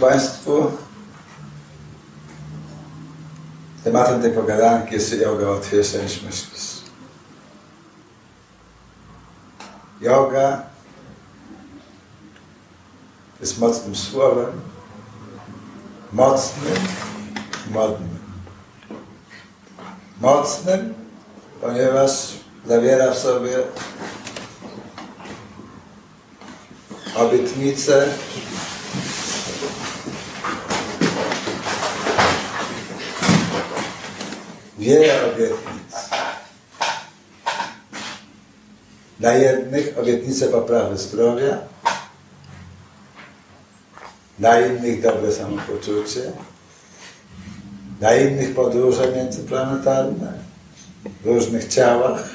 Państwu, tematem tej pogadanki jest yoga łatwiejsza niż myślisz. Yoga jest mocnym słowem, mocnym, modnym. Mocnym, ponieważ zawiera w sobie obietnicę wiele obietnic. Dla jednych obietnice poprawy zdrowia, dla innych dobre samopoczucie, dla innych podróże międzyplanetarne w różnych ciałach,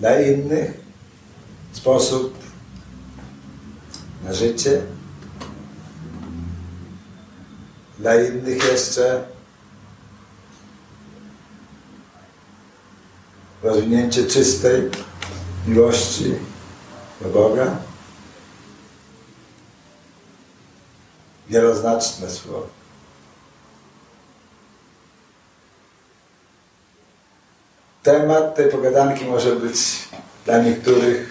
dla innych sposób na życie, dla innych jeszcze rozwinięcie czystej miłości do Boga. Wieloznaczne słowo. Temat tej pogadanki może być dla niektórych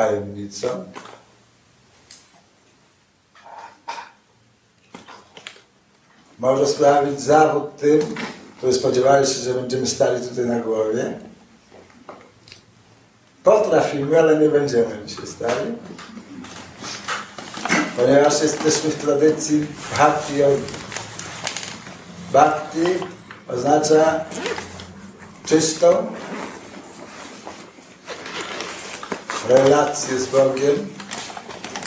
tajemnicą. Może sprawić zawód tym, którzy spodziewali się, że będziemy stali tutaj na głowie. Potrafimy, ale nie będziemy dzisiaj stali. Ponieważ jesteśmy w tradycji bhakti yogi. Bhakti oznacza czystą, relację z Bogiem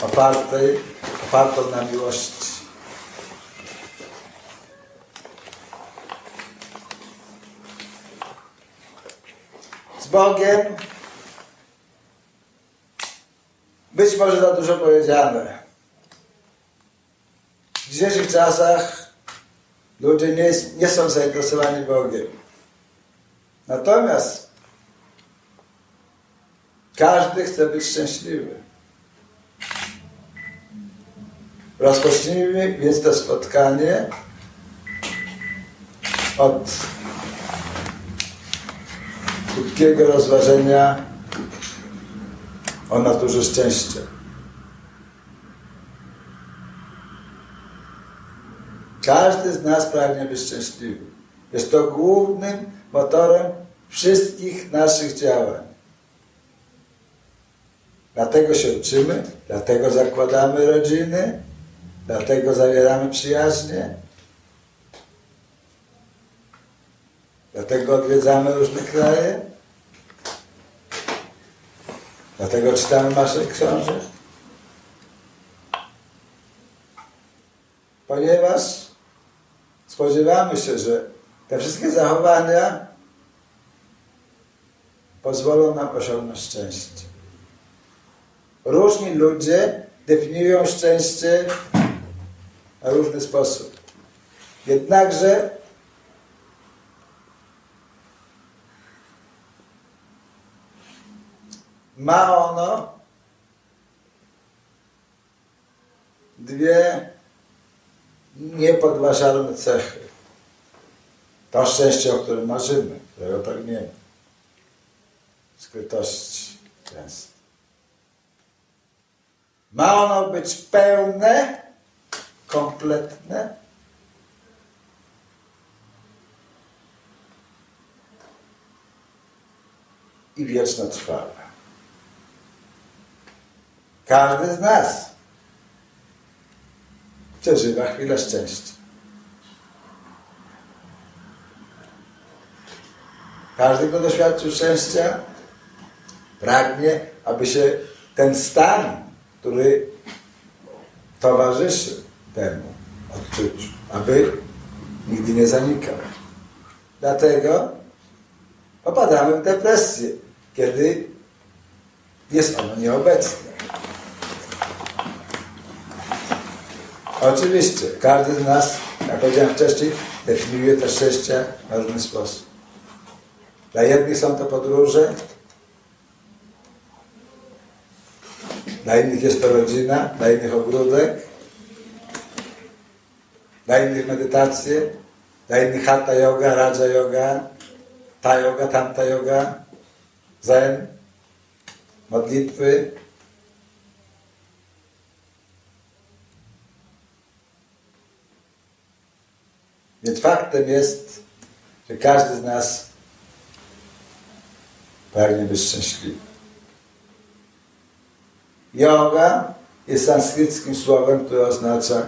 opartej, opartą na miłości. Z Bogiem być może za dużo powiedziane. W dzisiejszych czasach ludzie nie, nie są zainteresowani Bogiem. Natomiast każdy chce być szczęśliwy. Rozpocznijmy więc to spotkanie od krótkiego rozważenia o naturze szczęścia. Każdy z nas pragnie być szczęśliwy. Jest to głównym motorem wszystkich naszych działań. Dlatego się uczymy, dlatego zakładamy rodziny, dlatego zawieramy przyjaźnie, dlatego odwiedzamy różne kraje, dlatego czytamy nasze książek. Ponieważ spodziewamy się, że te wszystkie zachowania pozwolą nam osiągnąć szczęście. Różni ludzie definiują szczęście na różny sposób. Jednakże ma ono dwie niepodważalne cechy. To szczęście, o którym marzymy, którego pragniemy. Skrytości często. Ma ono być pełne, kompletne. I wieczno trwałe. Każdy z nas przeżywa chwilę szczęścia. Każdy, kto doświadczył szczęścia, pragnie, aby się ten stan który towarzyszy temu odczuciu, aby nigdy nie zanikał. Dlatego popadamy w depresję, kiedy jest ono nieobecne. Oczywiście, każdy z nas, jak powiedziałem wcześniej, definiuje to szczęście w różny sposób. Dla jednych są to podróże, dla innych jest to rodzina, dla innych ogródek, dla innych medytacje, dla innych hatha yoga, raja yoga, ta yoga, tamta yoga, zen, modlitwy. Więc faktem jest, że każdy z nas pragnie być szczęśliwy. Yoga jest sanskryckim słowem, które oznacza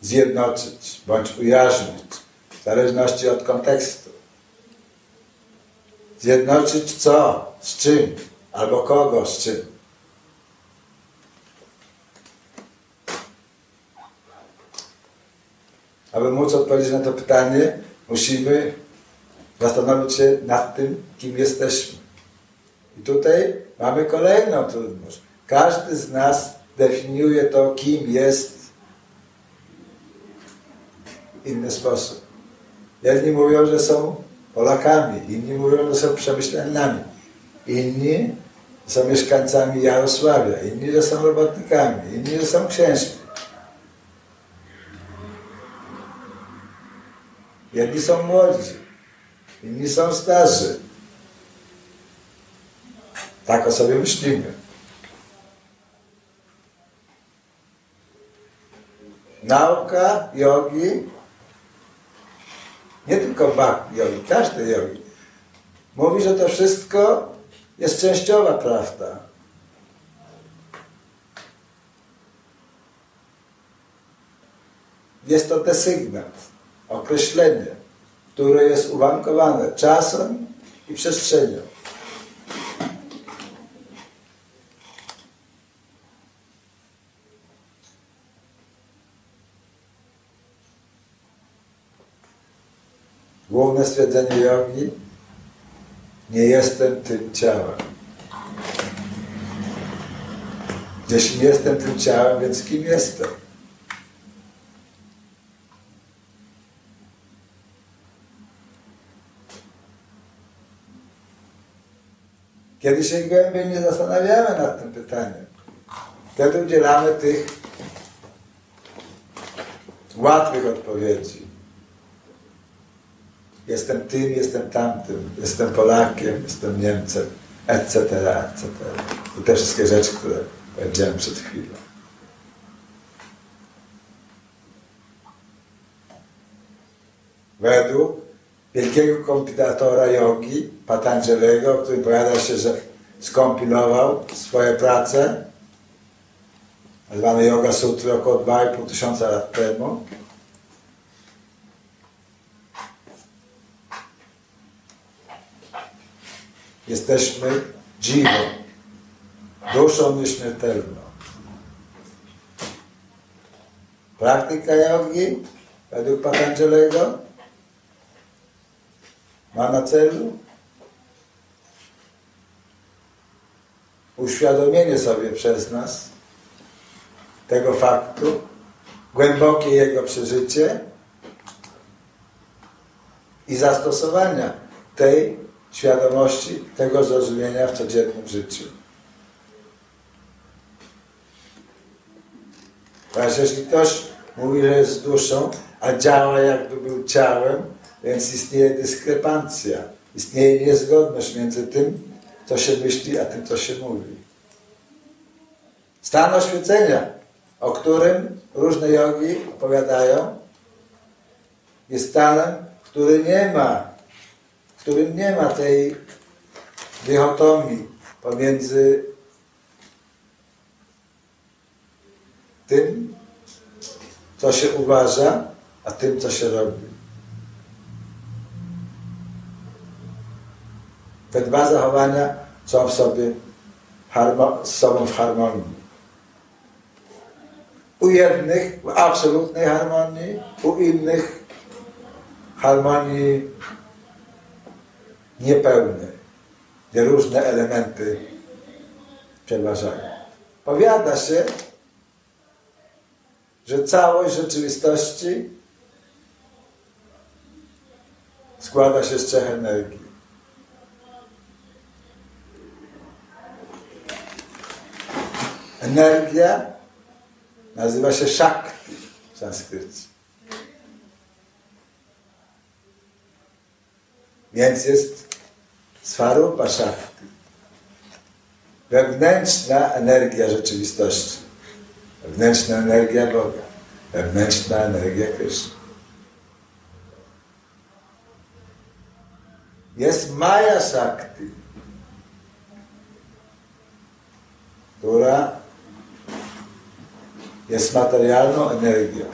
zjednoczyć bądź ujarzmić, w zależności od kontekstu. Zjednoczyć co? Z czym? Albo kogo z czym? Aby móc odpowiedzieć na to pytanie, musimy zastanowić się nad tym, kim jesteśmy. I tutaj mamy kolejną trudność. Każdy z nas definiuje to, kim jest w inny sposób. Jedni mówią, że są Polakami, inni mówią, że są przemyśleniami, inni są mieszkańcami Jarosławia, inni, że są robotnikami, inni, że są księżmi. Jedni są młodzi, inni są starzy. Tak o sobie myślimy. Nauka jogi, nie tylko bhakti jogi, każdy jogi, mówi, że to wszystko jest częściowa prawda. Jest to desygnat, określenie, które jest uwarunkowane czasem i przestrzenią. Główne stwierdzenie jogi nie jestem tym ciałem. Jeśli jestem tym ciałem, więc kim jestem? Kiedy się głębiej nie zastanawiamy nad tym pytaniem, wtedy udzielamy tych łatwych odpowiedzi. Jestem tym, jestem tamtym, jestem Polakiem, jestem Niemcem, etc., etc. I te wszystkie rzeczy, które powiedziałem przed chwilą. Według wielkiego kompilatora jogi, Patanjaliego, który powiada się, że skompilował swoje prace, nazwane Yoga Sutry około 2,5 tysiąca lat temu. Jesteśmy dziwą, duszą nieśmiertelną. Praktyka jogi według Patanjaliego ma na celu? Uświadomienie sobie przez nas tego faktu, głębokie jego przeżycie i zastosowania tej świadomości, tego zrozumienia w codziennym życiu. Ponieważ jeśli ktoś mówi, że jest duszą, a działa jakby był ciałem, więc istnieje dyskrepancja, istnieje niezgodność między tym, co się myśli, a tym, co się mówi. Stan oświecenia, o którym różne jogi opowiadają, jest stanem, który nie ma, w którym nie ma tej dychotomii pomiędzy tym, co się uważa, a tym, co się robi. Te dwa zachowania są w sobie z sobą w harmonii. U jednych w absolutnej harmonii, u innych harmonii niepełnej, gdzie różne elementy przeważają. Powiada się, że całość rzeczywistości składa się z trzech energii. Energia nazywa się Shakti w sanskrycie. Więc jest Swarupa Shakti. Wewnętrzna energia rzeczywistości. Wewnętrzna energia Boga. Wewnętrzna energia Kryszny. Jest Maya Shakti, która jest materialną energią,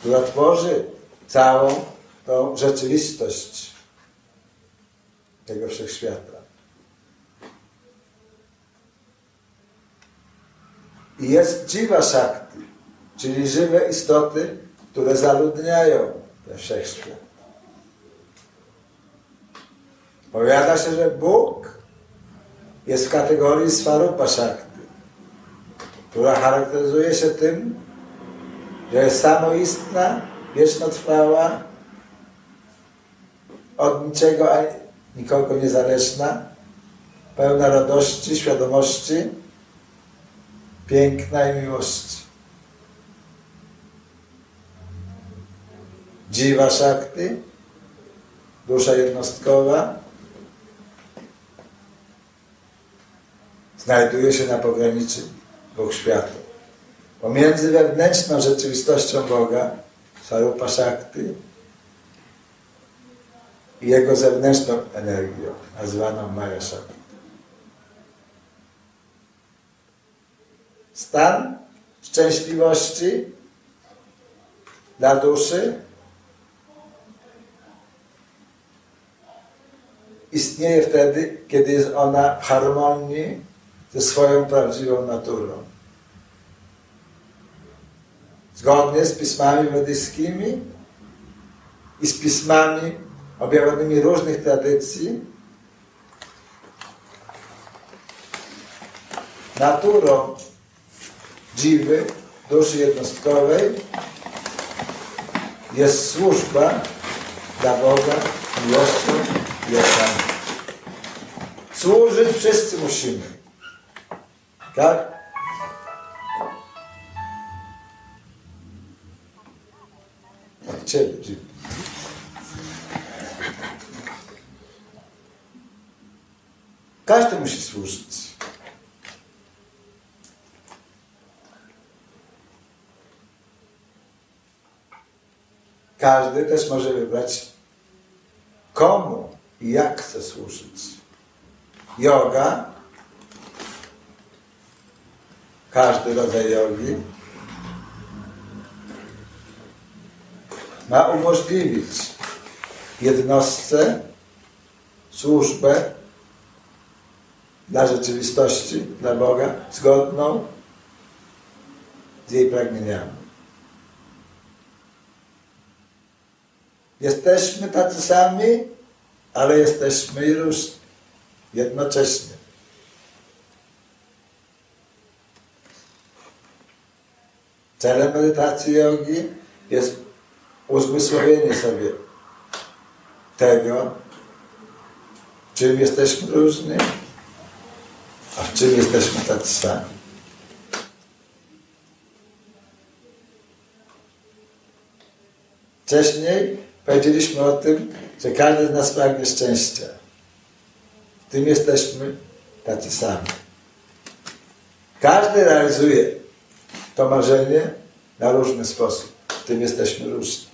która tworzy całą tą rzeczywistość tego wszechświata. I jest Jiva Shakti, czyli żywe istoty, które zaludniają ten wszechświat. Powiada się, że Bóg jest w kategorii Swarupa Shakti, która charakteryzuje się tym, że jest samoistna, wiecznotrwała, od niczego nikogo niezależna, pełna radości, świadomości, piękna i miłości. Dziwa Shakti, dusza jednostkowa, znajduje się na pograniczu dwóch światów. Pomiędzy wewnętrzną rzeczywistością Boga, Sarupa Shakti, i jego zewnętrzną energią, nazwaną Maya Shakti. Stan szczęśliwości dla duszy istnieje wtedy, kiedy jest ona w harmonii ze swoją prawdziwą naturą. Zgodnie z pismami medyjskimi i z pismami objawonymi różnych tradycji, naturą dziwy, duszy jednostkowej jest służba dla Boga miłością i oczami. Służyć wszyscy musimy. Tak? Od Ciebie. Każdy musi służyć. Każdy też może wybrać, komu i jak chce służyć. Yoga, każdy rodzaj jogi, ma umożliwić jednostce służbę dla rzeczywistości, dla Boga, zgodną z jej pragnieniami. Jesteśmy tacy sami, ale jesteśmy i różni. Jednocześnie. Celem medytacji jogi jest uzmysłowienie sobie tego, czym jesteśmy różni, a w czym jesteśmy tacy sami. Wcześniej powiedzieliśmy o tym, że każdy z nas pragnie szczęścia. W tym jesteśmy tacy sami. Każdy realizuje to marzenie na różny sposób. W tym jesteśmy różni.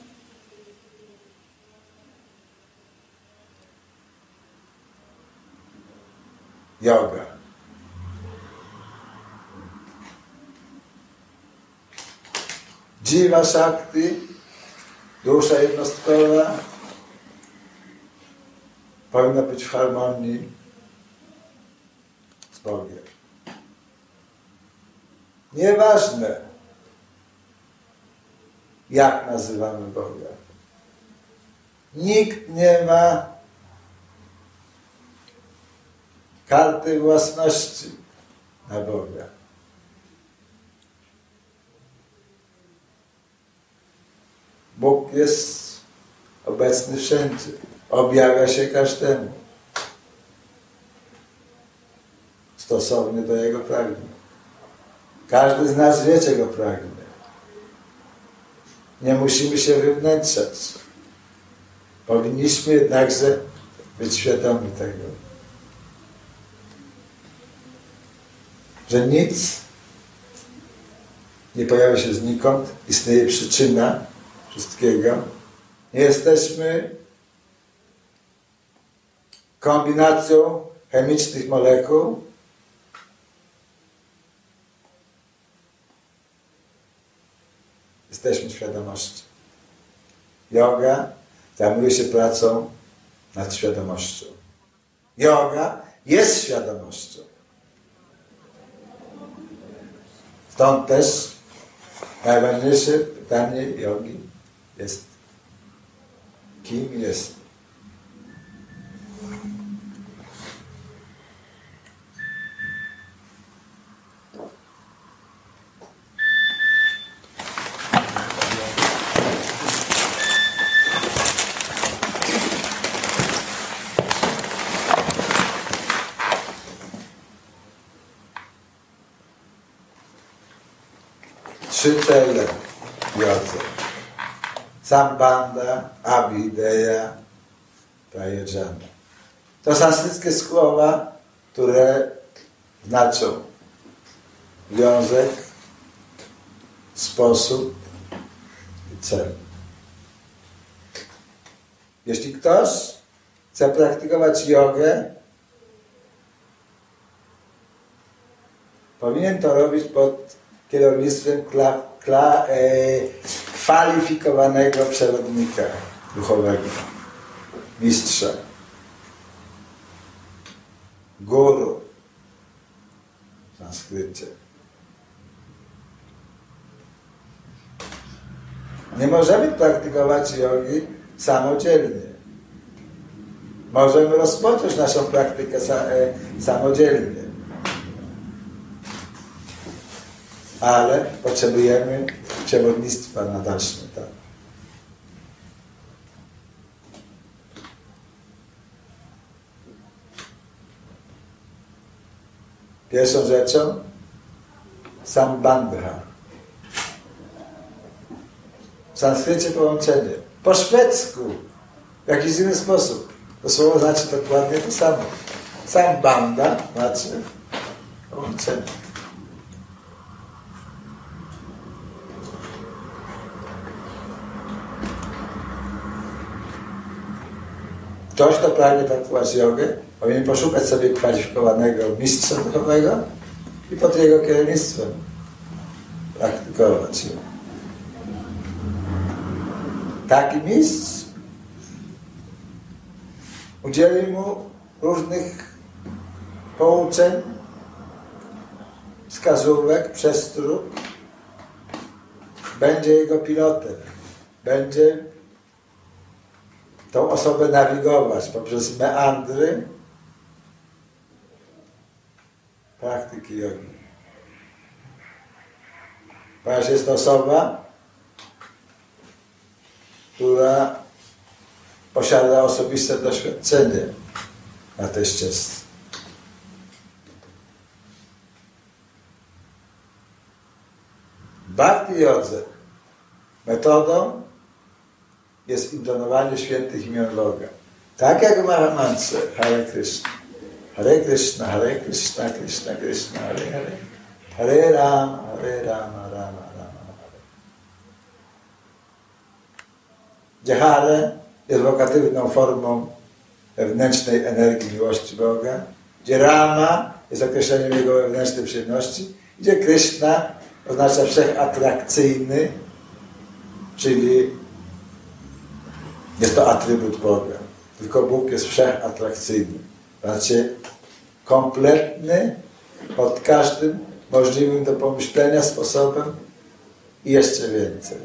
Yoga. Jiva Shakti, dusza jednostkowa, powinna być w harmonii z Bogiem. Nieważne, jak nazywamy Boga. Nikt nie ma karty własności na Boga. Bóg jest obecny wszędzie. Objawia się każdemu. Stosownie do Jego pragnień. Każdy z nas wie, czego pragnie. Nie musimy się wywnętrzać. Powinniśmy jednakże być świadomi tego, że nic nie pojawia się znikąd, istnieje przyczyna wszystkiego. Jesteśmy kombinacją chemicznych molekuł, jesteśmy świadomością. Yoga zajmuje się pracą nad świadomością. Yoga jest świadomością. Stąd też najważniejsze pytanie jogi jest, kim jest trzy cele jodze. Sambanda, Abideya, Prayojana. To sanskryckie słowa, które znaczą wiązek, sposób i cel. Jeśli ktoś chce praktykować jogę, powinien to robić pod kierownictwem kla, kla, e, kwalifikowanego przewodnika duchowego, mistrza, guru w sanskrycie. Nie możemy praktykować jogi samodzielnie. Możemy rozpocząć naszą praktykę e, samodzielnie ale potrzebujemy przewodnictwa na dalszy etap. Pierwszą rzeczą sambandha. W sanskrycie połączenie. Po szwedzku. W jakiś inny sposób. To słowo znaczy dokładnie to samo. Sambanda znaczy połączenie. Ktoś, kto pragnie praktykować jogę, powinien poszukać sobie kwalifikowanego mistrza duchowego i pod jego kierownictwem praktykować ją. Taki mistrz udzieli mu różnych pouczeń, wskazówek, przestróg, będzie jego pilotem, będzie tą osobę nawigować poprzez meandry praktyki jogi. Ponieważ jest to osoba, która posiada osobiste doświadczenie na tej ścieżce. Bhakti jodze metodą jest intonowanie świętych imion Boga. Tak jak w Mahamantrze Hare Krishna. Hare Krishna, Hare Krishna, Krishna Krishna, Hare Hare. Hare Rama, Hare Rama, Rama Rama, Hare. Gdzie Hare jest wokatywną formą wewnętrznej energii miłości Boga, gdzie Rama jest określeniem jego wewnętrznej przyjemności, gdzie Krishna oznacza wszechatrakcyjny, czyli jest to atrybut Boga. Tylko Bóg jest wszechatrakcyjny. Znaczy kompletny pod każdym możliwym do pomyślenia sposobem i jeszcze więcej.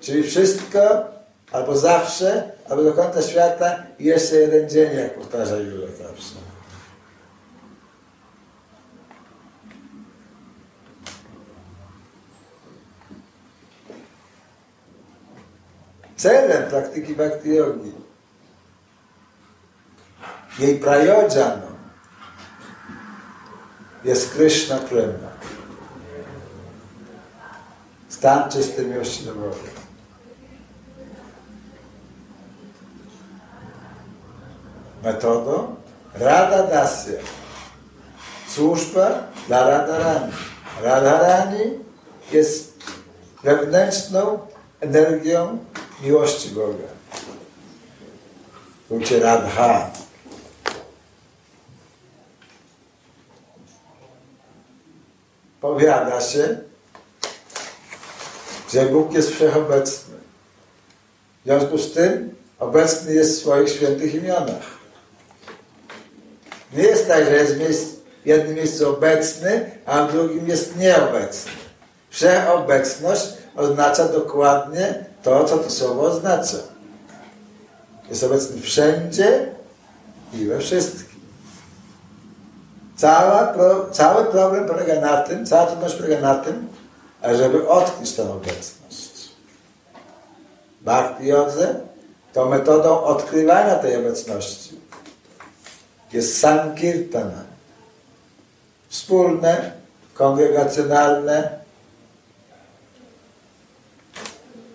Czyli wszystko, albo zawsze, albo do końca świata i jeszcze jeden dzień, jak powtarza Jule zawsze. Celem praktyki bhakti yogi. Jej prajodżaną jest Krishna Prema. Stan czystej miłości do Boga. Metodą Rada Dasya. Służba dla Radharani. Radharani jest wewnętrzną energią miłości Boga. Ucie Radha. Powiada się, że Bóg jest wszechobecny. W związku z tym obecny jest w swoich świętych imionach. Nie jest tak, że jest w jednym miejscu obecny, a w drugim jest nieobecny. Wszechobecność oznacza dokładnie to, co to słowo oznacza. Jest obecny wszędzie i we wszystkim. Cała, cały problem polega na tym, cała trudność polega na tym, żeby odkryć tę obecność. Bhakti Jodze to metodą odkrywania tej obecności jest sankirtana. Wspólne, kongregacjonalne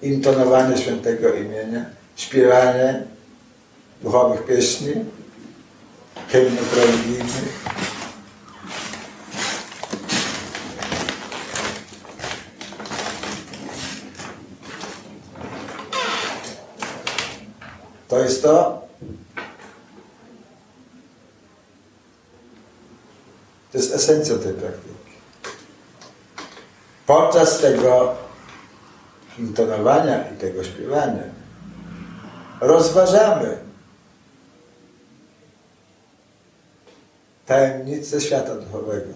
intonowanie świętego imienia, śpiewanie duchowych pieśni, hymnów religijnych. To jest to, To jest esencja tej praktyki. Podczas tego intonowania i tego śpiewania rozważamy tajemnice świata duchowego,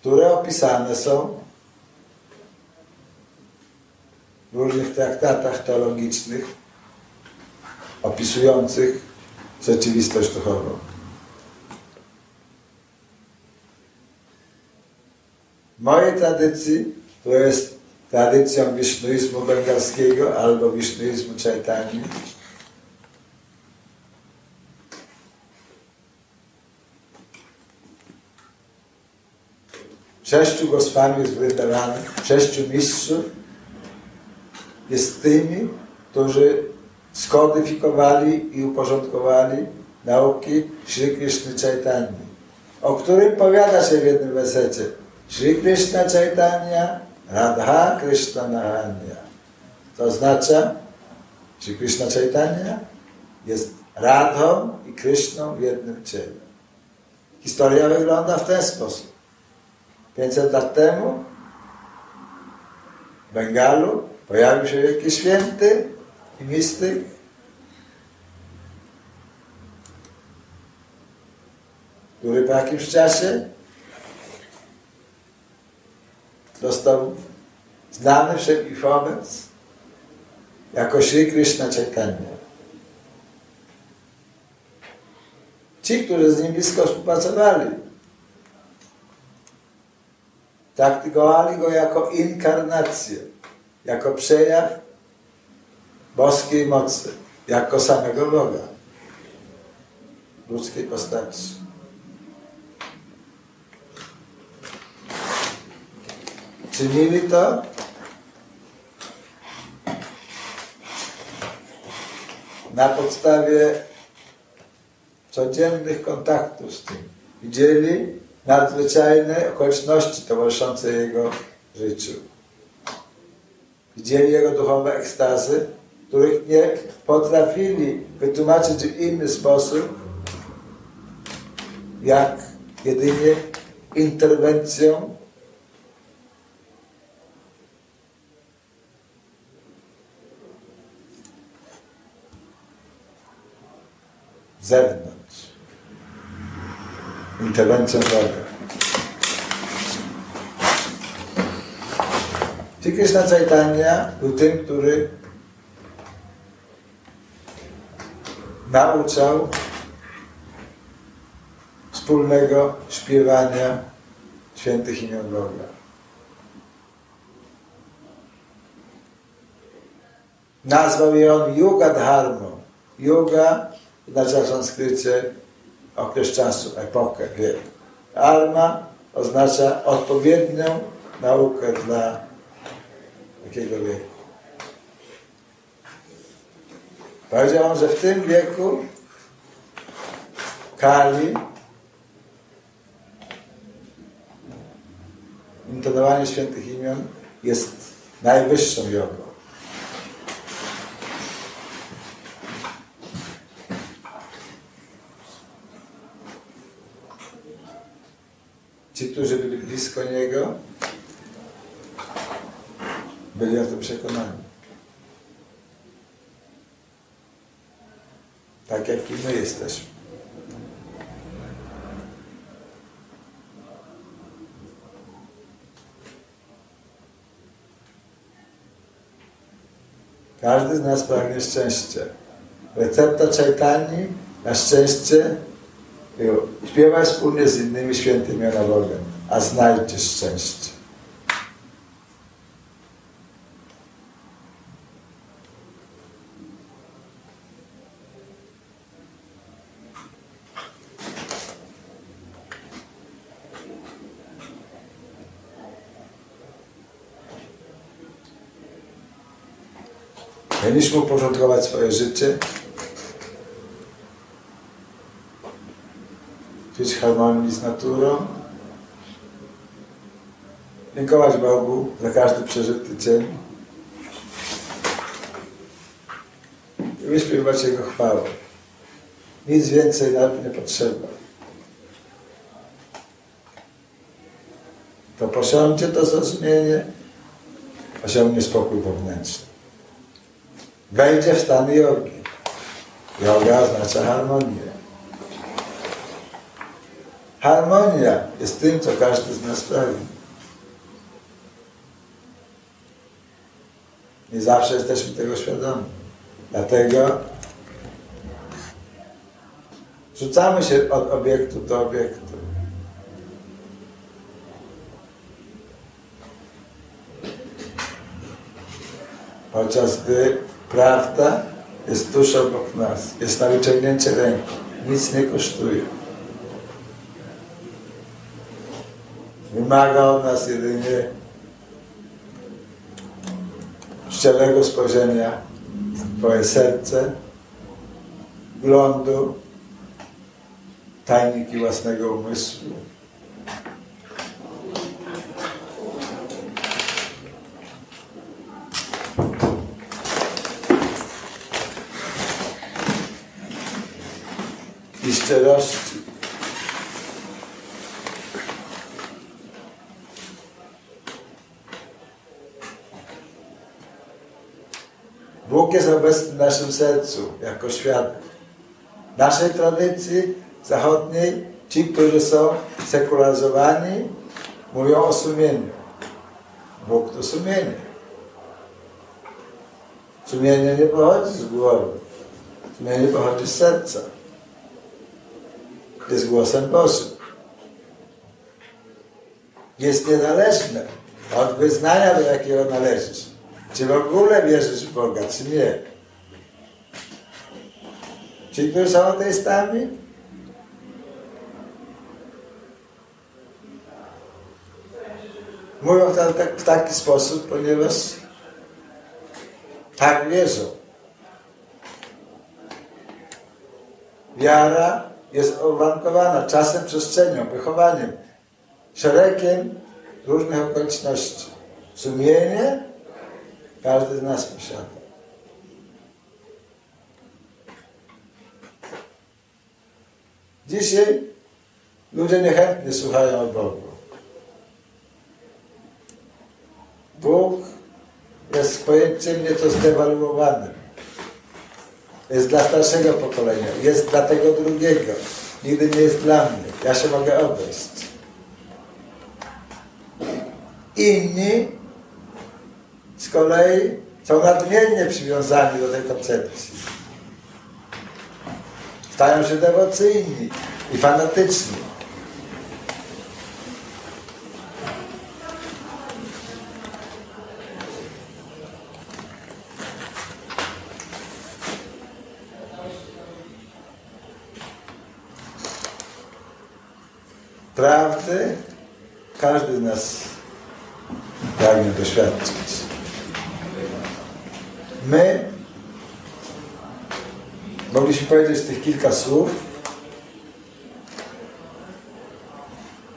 które opisane są w różnych traktatach teologicznych opisujących rzeczywistość duchową. Mojej tradycji, to jest tradycją wisznuizmu bengalskiego albo wisznuizmu Chaitanya, Sześciu Goswami z Vrindavan, sześciu mistrzów jest tymi, którzy skodyfikowali i uporządkowali nauki Sri Krishna Chaitanya, o którym powiada się w jednym wersecie. Sri Krishna Chaitanya Radha Krishna Nahanya. To oznacza, Sri Krishna Chaitanya jest Radhą i Krishną w jednym ciele. Historia wygląda w ten sposób. 500 lat temu w Bengalu pojawił się wielki święty, i mistyk, który po jakimś czasie został znany wszelki wobec jako Sri Krishna Chaitanya. Ci, którzy z nim blisko współpracowali, traktowali go jako inkarnację, jako przejaw boskiej mocy, jako samego Boga ludzkiej postaci. Czynili to na podstawie codziennych kontaktów z tym. Widzieli nadzwyczajne okoliczności towarzyszące Jego życiu. Widzieli Jego duchowe ekstazy, których nie potrafili wytłumaczyć w inny sposób, jak jedynie interwencją zewnątrz. Interwencją Boga. Czyli Krishna Chaitanya był tym, który nauczał wspólnego śpiewania świętych imion Boga. Nazwał je on Yuga Dharma. Yuga oznacza w sanskrycie okres czasu, epokę, wiek. Dharma oznacza odpowiednią naukę dla takiego wieku. Powiedział on, że w tym wieku Kali intonowanie świętych imion jest najwyższą jogą. Ci, którzy byli blisko Niego, byli o tym przekonani. Tak jak i my jesteśmy. Każdy z nas pragnie szczęścia. Recepta Czajtani na szczęście śpiewaj wspólnie z innymi świętymi Bogiem, a znajdziesz szczęście. Mieliśmy uporządkować swoje życie, żyć w harmonii z naturą, dziękować Bogu za każdy przeżyty dzień i wyśpiewać Jego chwałę. Nic więcej nam nie potrzeba. To posiądzie to zrozumienie, osiągnie spokój wewnętrzny wejdzie w stan jogi. Yoga oznacza harmonię. Harmonia jest tym, co każdy z nas pragnie. Nie zawsze jesteśmy tego świadomi. Dlatego rzucamy się od obiektu do obiektu. Podczas gdy Prawda jest tuż obok nas, jest na wyciągnięcie ręki, nic nie kosztuje. Wymaga od nas jedynie szczerego spojrzenia w Twoje serce, wglądu, tajniki własnego umysłu. szczerości. Bóg jest obecny w naszym sercu jako świat. W naszej tradycji zachodniej ci, którzy są sekularyzowani, mówią o sumieniu. Bóg to sumienie. Sumienie nie pochodzi z głowy. Sumienie pochodzi z serca jest głosem Bożym. Jest niezależne od wyznania, do jakiego należysz. Czy w ogóle wierzysz w Boga, czy nie. Ci, którzy są ateistami, mówią to tak, w taki sposób, ponieważ tak wierzą. Wiara jest uwarunkowana czasem, przestrzenią, wychowaniem, szeregiem różnych okoliczności. Sumienie każdy z nas posiada. Dzisiaj ludzie niechętnie słuchają o Bogu. Bóg jest pojęciem nieco zdewaluowanym. Jest dla starszego pokolenia, jest dla tego drugiego. Nigdy nie jest dla mnie. Ja się mogę odejść. Inni z kolei są nadmiernie przywiązani do tej koncepcji. Stają się dewocyjni i fanatyczni. Prawdy każdy z nas pragnie doświadczyć. My mogliśmy powiedzieć tych kilka słów.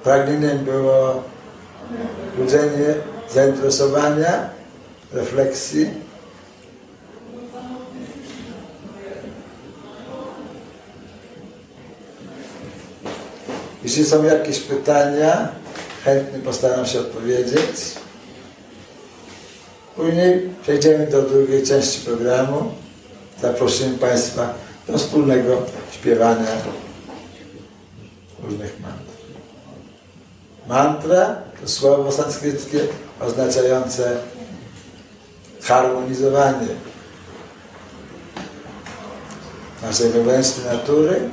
Pragnieniem było budzenie zainteresowania, refleksji. Jeśli są jakieś pytania, chętnie postaram się odpowiedzieć. Później przejdziemy do drugiej części programu. Zaprosimy Państwa do wspólnego śpiewania różnych mantr. Mantra to słowo sanskryckie oznaczające harmonizowanie naszej wewnętrznej natury